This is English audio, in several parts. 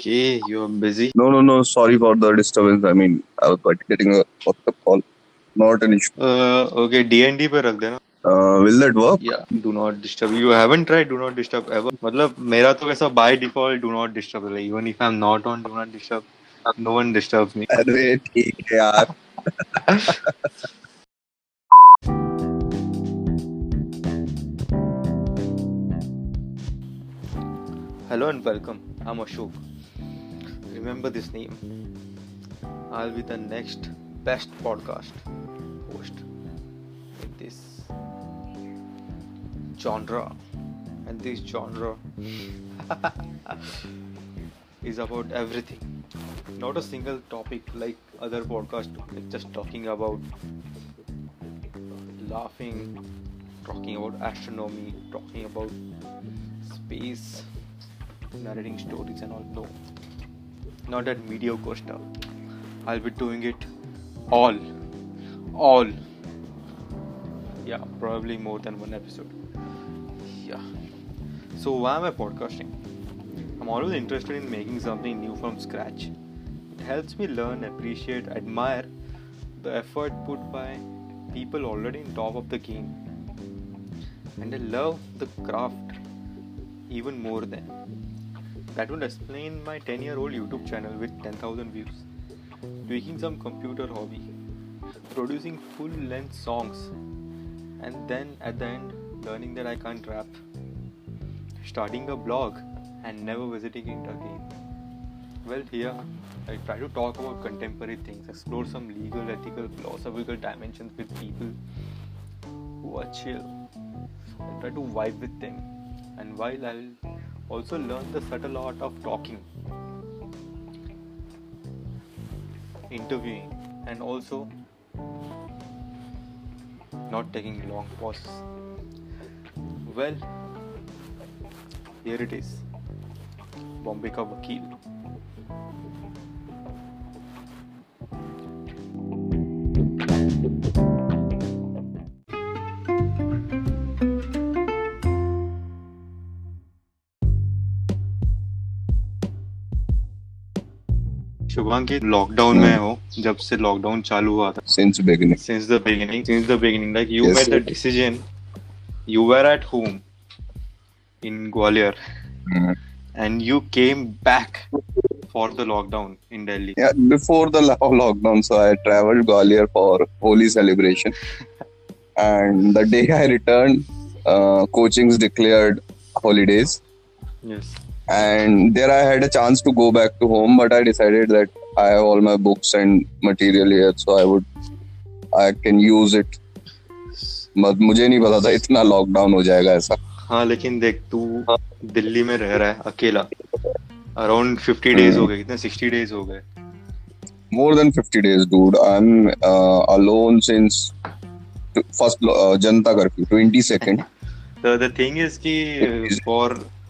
Okay, you're busy. No, no, no. Sorry for the disturbance. I mean, I was quite getting a WhatsApp call. Not an issue. Uh, okay, D&D पे रख देना. Uh, will that work? Yeah, do not disturb. You haven't tried do not disturb ever. मतलब मेरा तो कैसा by default do not disturb है. Even if I'm not on do not disturb, no one disturbs me. अरे ठीक है यार. Hello and welcome. I'm Ashok. Remember this name. I'll be the next best podcast host in this genre. And this genre is about everything. Not a single topic like other podcasts, like just talking about laughing, talking about astronomy, talking about space, narrating stories and all. No, not that mediocre stuff. I'll be doing it all, all. Yeah, probably more than one episode. Yeah. So why am I podcasting? I'm always interested in making something new from scratch. It helps me learn, appreciate, admire the effort put by people already in top of the game. And I love the craft even more than. That would explain my 10 year old YouTube channel with 10,000 views. Tweaking some computer hobby. Producing full length songs. And then at the end, learning that I can't rap. Starting a blog and never visiting it again. Well, here I try to talk about contemporary things, explore some legal, ethical, philosophical dimensions with people who are chill. I try to vibe with them, and while I'll also learn the subtle art of talking, interviewing, and also not taking long pauses. Well, here it is Bombay ka Vakil. thank you Shubham की lockdown में हो जब से lockdown चालू हुआ था। Since beginning since the beginning since the beginning like you made the decision you were at home in Gwalior and you came back for the lockdown in Delhi before the lockdown so I travelled Gwalior for Holi celebration and the day I return coachings declared holidays. Yes. And there I had a chance to go back to home, but I decided that I have all my books and material here, so I would, I can use it. मत मुझे नहीं पता था इतना lockdown हो जाएगा ऐसा हाँ लेकिन देख तू दिल्ली में रह रहा है अकेला अराउंड 50 डेज़ हो गए कितने 60 डेज़ हो गए more than 50 days dude i'm uh, alone since t- first uh, Janata 22nd the the thing is ki uh, for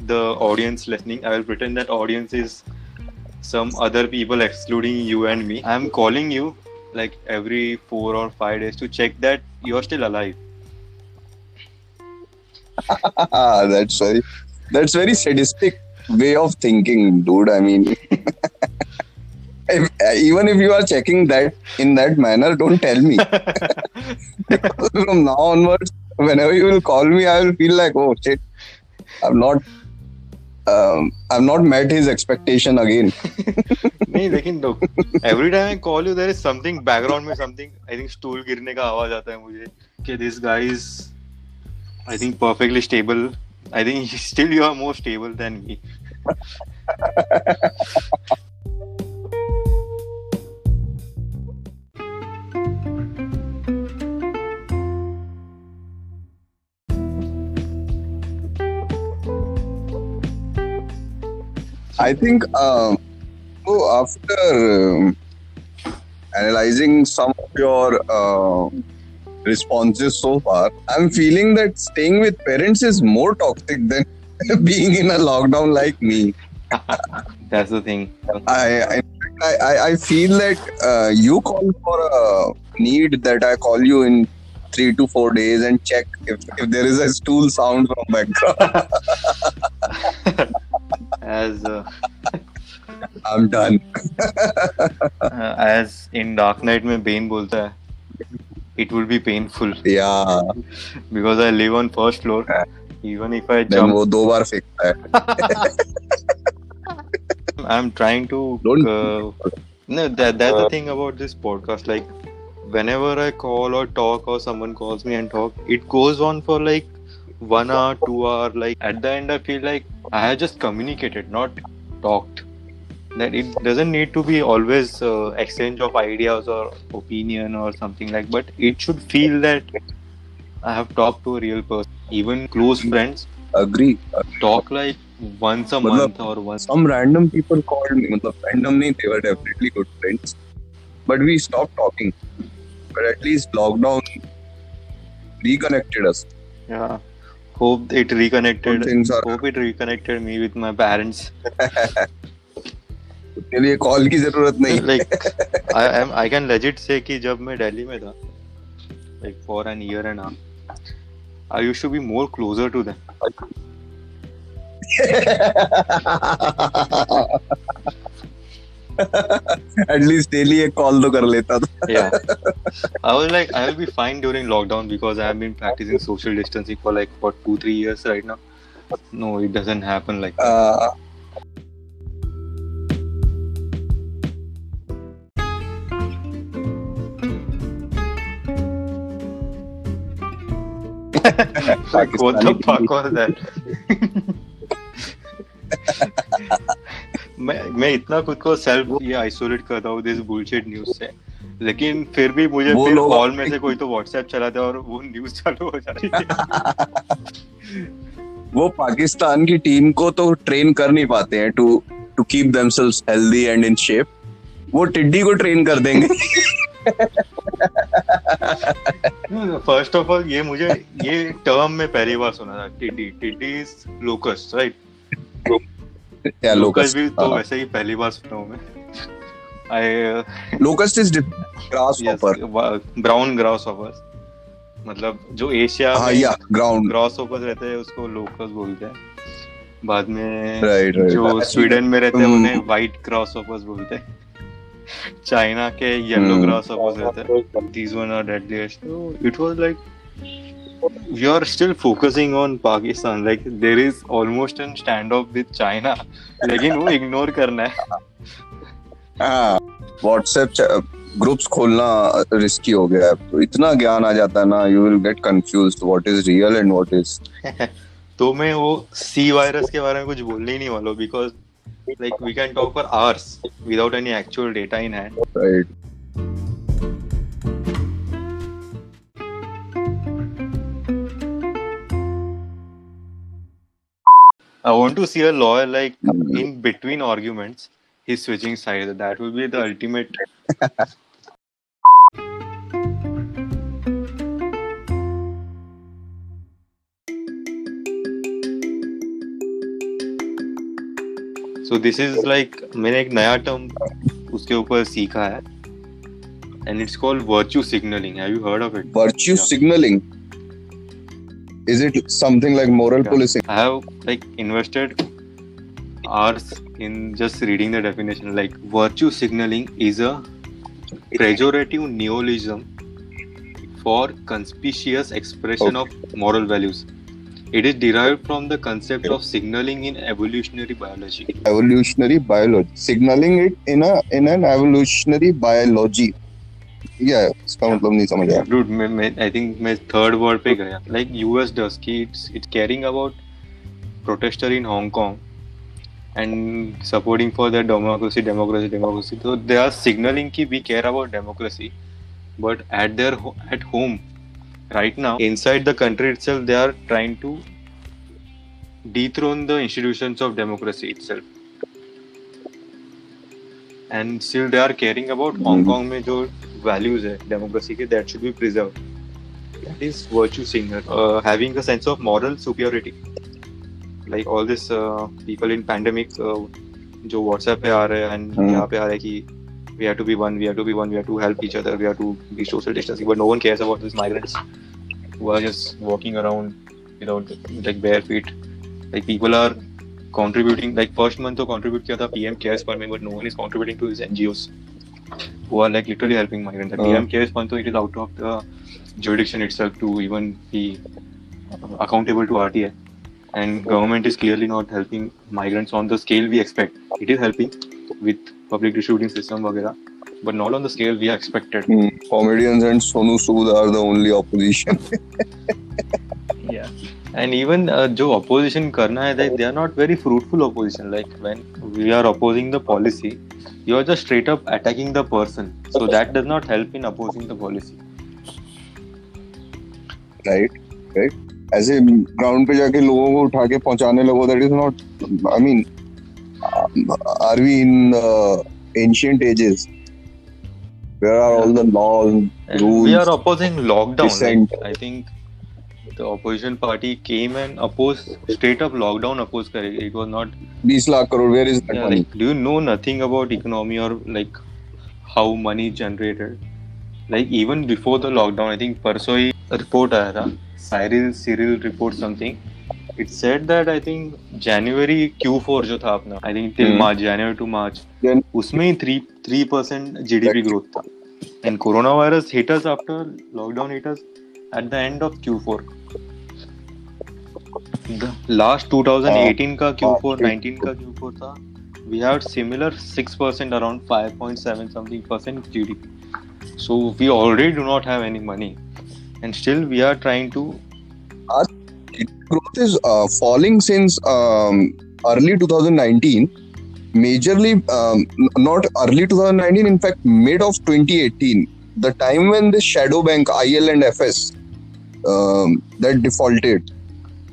the audience listening I will pretend that audience is some other people excluding you and me. I'm calling you like every four or five days to check that you're still alive. That's very that's very sadistic way of thinking dude. I mean if, even if you are checking that in that manner don't tell me. From now onwards whenever you will call me i will feel like oh shit I'm not i've not met his expectation again नहीं लेकिन look every time I call you there is something background में something I think stool गिरने का आवाज आता है मुझे कि this guy is I think perfectly stable I think still you are more stable than me I think um, so after um, analyzing some of your uh, responses so far, I'm feeling that staying with parents is more toxic than being in a lockdown like me. that's the thing I I, I, I feel that uh, you call for a need that I call you in three to four days and check if, if there is a stool sound from background. as uh, I'm done. As in Dark Knight में Ben बोलता है it will be painful Yeah. Because I live on first floor even if I Then वो दो बार फेंकता है. I'm trying to. Don't- Uh, no, that that's the thing about this podcast. Like, whenever I call or talk, or someone calls me and talk, it goes on for like one hour, two hour. Like at the end, I feel like I have just communicated, not talked. That it doesn't need to be always uh, exchange of ideas or opinion or something like. But it should feel that I have talked to a real person, even close mm. friends. Agree. Talk like once a month or once. Some random people called me. But randomly, they were definitely good friends, but we stopped talking. But at least lockdown reconnected us. Yeah. hope it reconnected. Hope it reconnected me with my parents. उसके लिए call की ज़रूरत नहीं। Like I am I can legit say कि जब मैं दिल्ली में था like for an year and half I used to be more closer to them at least daily एक कॉल तो कर लेता था। या I was like I will be fine during lockdown because I have been practising social distancing for like for 2 3 years right now no it doesn't happen like what the fuck was that? मैं मैं इतना खुद को self ये isolate करता हूँ this bullshit news से। लेकिन फिर भी मुझे फिर कॉल में से कोई तो व्हाट्सएप चलाता है और वो न्यूज़ चालू हो जाती है। वो पाकिस्तान की टीम को तो ट्रेन कर नहीं पाते हैं to to keep themselves healthy and in shape वो टिड्डी को ट्रेन कर देंगे। फ़र्स्ट ऑफ़ ऑल ये मुझे ये टर्म में पहली बार सुना था टिड्डी टिड्डी इज़ लोकस्ट राइट भी तो वैसे ही पहली बार सुना हूँ मैं। I locust is grasshopper brown grasshoppers मतलब जो एशिया हाँ या ग्राउंड रहते हैं उसको लोकस बोलते हैं। बाद में राइट राइट जो स्वीडन में रहते हैं हम्म। उन्हें व्हाइट ग्रास ऑफर्स बोलते हैं। चाइना के येलो हम्म। ग्रास ऑफर्स रहते हैं। These one are deadliest so it was like still focusing on Pakistan. Like there is almost a standoff with China. लेकिन वो इग्नोर करना है। हाँ व्हाट्सएप ग्रुप्स खोलना रिस्की हो गया है। तो इतना ज्ञान आ जाता है ना you will get confused what is real and what is तो मैं वो सी वायरस के बारे में कुछ बोलने ही नहीं वाला because like we can talk for hours without any actual data in hand right I want to see a lawyer like in between arguments, he's switching sides. That would be the ultimate. So this is like मैंने एक नया term उसके ऊपर सीखा है and it's called virtue signaling. Have you heard of it? virtue Yeah. is it something like moral Yeah. policing I have like invested hours in just reading the definition. Like virtue signaling is a pejorative neologism for conspicuous expression of moral values. It is derived from the concept of signaling in evolutionary biology. evolutionary biology signaling it in a in an evolutionary biology yeah इसका मतलब नहीं समझ आया Dude, मैं, मैं, I think मैं third word पे गया. Like US does कि it's it's caring about protester in Hong Kong and supporting for their democracy, democracy, democracy. So they are signaling कि we care about democracy, but at their at home right now inside the country itself they are trying to dethrone the institutions of democracy itself. And still they are caring about Hong Mhm. Kong में जो values है democracy के that should be preserved. That is virtue signal. Uh, having a sense of moral superiority. Like all this uh, people in pandemic uh, जो WhatsApp पे आ रहे हैं and हम्म। यहाँ पे आ रहे हैं कि we have to be one, we have to be one, we have to help each other, we have to be social distancing, but no one cares about these migrants who are just walking around without like bare feet. Like people are contributing like first month तो contribute किया था PM cares fund में but no one is contributing to these NGOs who are like literally helping migrants. The uh-huh. PM it is out of the jurisdiction itself to even be accountable to RTI. And government is clearly not helping migrants on the scale we expect. It is helping with public distributing system, wagera, but not on the scale we are expected. Hmm. Comedians and Sonu Sood are the only opposition. yeah. And even uh, opposition Karna, they, they are not very fruitful opposition. Like when we are opposing the policy, you are just straight up attacking the person. So that does not help in opposing the policy. right right ऐसे ground पे जाके लोगों को उठा के पहुँचाने लगो that is not I mean are we in ancient ages where are all the laws rules we are opposing lockdown. Like, I think the opposition party came and opposed straight up lockdown opposed It was not बीस lakh crore where is that money do you know nothing about economy और like how money generated like even before the lockdown I think परसों ही report आया था Cyril Cyril report something it said that I think January Q4 जो था अपना I think till March January to March उसमें ही three three percent GDP growth था and coronavirus hit us after lockdown hit us at the end of Q4 The last 2018 का Q4, 19 का Q4 था. We had similar 6% around 5.7 something percent GDP. So we already do not have any money, and still we are trying to. growth is uh, falling since um, early 2019 majorly um, n- not early 2019 in fact mid of 2018 the time when the shadow bank il and fs um, that defaulted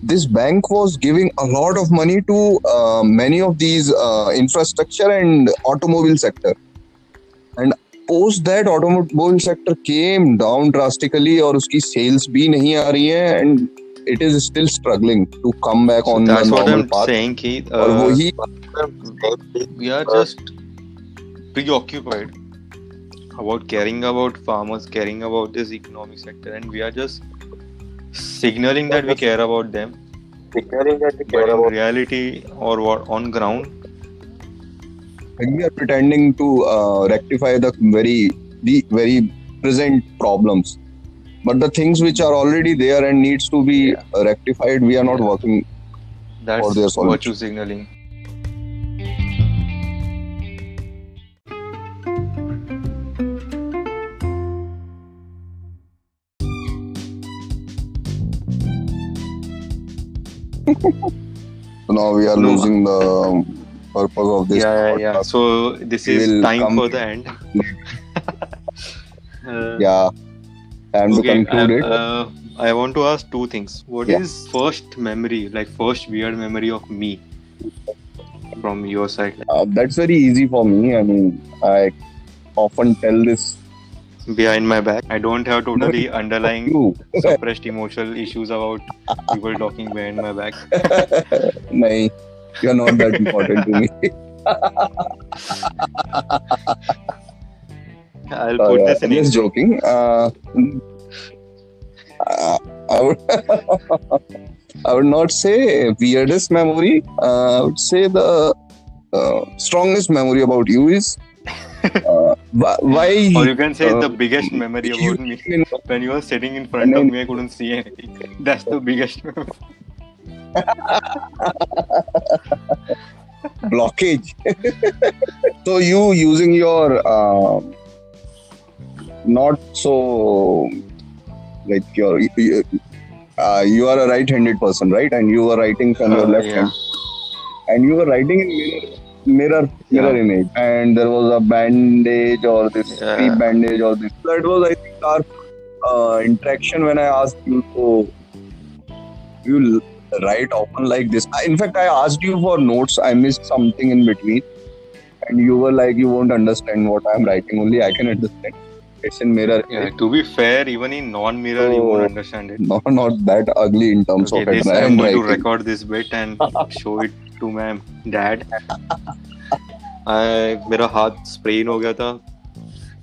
this bank was giving a lot of money to uh, many of these uh, infrastructure and automobile sector and post that automobile sector came down drastically और उसकी sales भी नहीं आ रही है and it is still struggling to come back So on the that's what normal I'm path saying. Ki, और uh, वही we are just preoccupied about caring about farmers, caring about this economic sector, and we are just signaling that we care about them. signaling that we But in reality, or what on ground, and we are pretending to uh, rectify the very the very present problems but the things which are already there and needs to be Yeah. uh, rectified we are not Yeah. working that's their solution. virtue signaling. So now we are No. losing the um, purpose of this yeah, yeah, yeah. So this We is time for the end. Uh, yeah time to conclude I, it uh, I want to ask two things. What is Yeah. first memory, like first weird memory of me from your side? Uh, that's very easy for me i mean i often tell this behind my back. I don't have totally underlying suppressed emotional issues about people talking behind my back. nahi you're not that important to me I'll Uh, put this in just joking. Uh, uh, I would I would not say weirdest memory. Uh, I would say the uh, strongest memory about you is uh, why. Or you can say uh, the biggest memory about me. When you were sitting in front of me, I couldn't see anything. That's the biggest memory. blockage. so you using your uh, not so like your you, uh, you are a right-handed person, right? And you were writing from your Uh, left yeah. hand, and you were writing in mirror mirror mirror Yeah. image, and there was a bandage or this Yeah. crepe bandage or this. That was I think our uh, interaction when I asked you to you write often like this. I- In fact, I asked you for notes. I missed something in between, and you were like, "You won't understand what I'm writing. Only I can understand." It's in mirror. Yeah, to be fair, even in non-mirror, you won't understand it. Not not that ugly in terms Okay, of this it. I'm going to record this bit and show it to my dad. I मेरा हाथ sprain हो गया था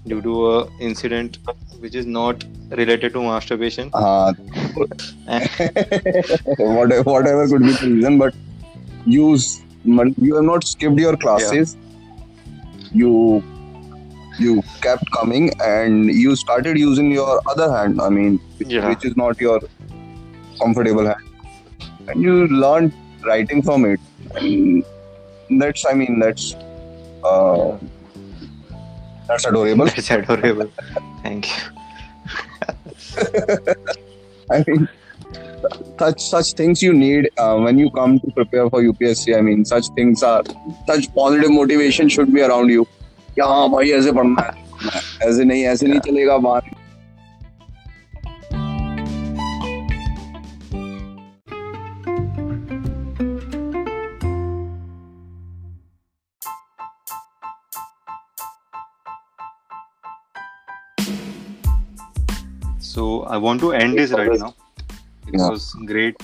due to a incident which is not related to masturbation. Uh, whatever, whatever could be the reason, but mon- you have not skipped your classes. yeah. You you kept coming and you started using your other hand. I mean, which, Yeah. which is not your comfortable hand, and you learned writing from it. And that's I mean that's uh, that's adorable. That's adorable. Thank you. I mean, such such things you need uh, when you come to prepare for UPSC. I mean, such things are such positive motivation should be around you. कि हाँ भाई ऐसे पढ़ना है ऐसे नहीं ऐसे नहीं चलेगा बाहर So I want to end this right now. It Yeah. was great.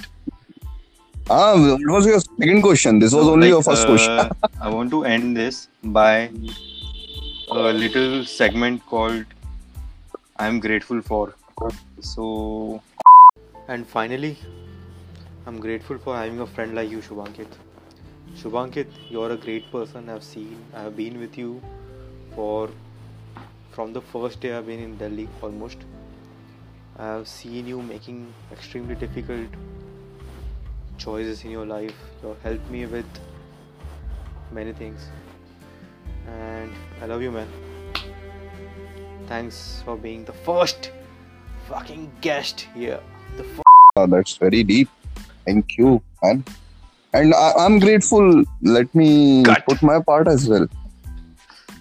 Ah, what was your second question? This was So, only like, your first uh, question. uh, I want to end this by a little segment called I'm grateful for. So, and finally, I'm grateful for having a friend like you, Shubhankit. Shubhankit, you're a great person. I've seen, I've been with you for from the first day I've been in Delhi almost. I've seen you making extremely difficult choices in your life. You helped me with many things. And I love you, man. Thanks for being the first fucking guest here. The f- Ah, that's very deep. Thank you, man. And I, I'm grateful. Let me Cut. put my part as well.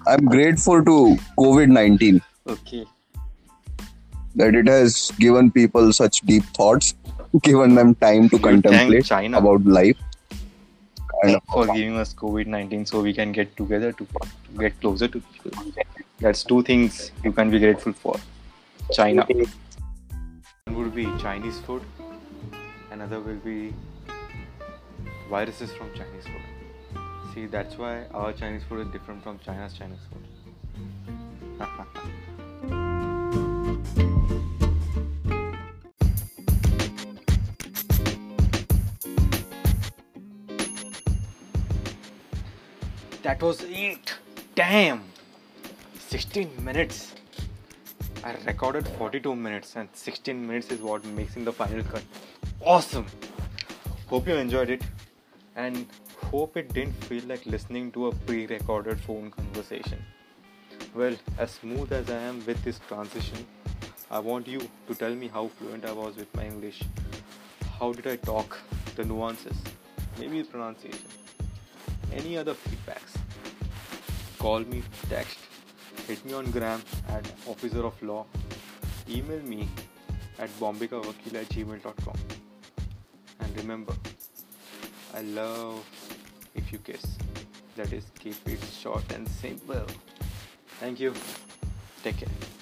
I'm grateful to COVID 19 okay. that it has given people such deep thoughts, given them time to You contemplate about life. And for giving us COVID 19 so we can get together to, to get closer to people. That's two things you can be grateful for. China. One would be Chinese food, another will be viruses from Chinese food. See, that's why our Chinese food is different from China's Chinese food. That was it. Damn. 16 minutes. I recorded 42 minutes and 16 minutes is what makes in the final cut. Awesome. Hope you enjoyed it and hope it didn't feel like listening to a pre-recorded phone conversation. Well, as smooth as I am with this transition, I want you to tell me how fluent I was with my English. How did I talk? The nuances, maybe the pronunciation any other feedbacks call me text hit me on gram at officer of law email me at bombikavakil at gmail.com and remember i love if you kiss. That is keep it short and simple. Thank you. Take care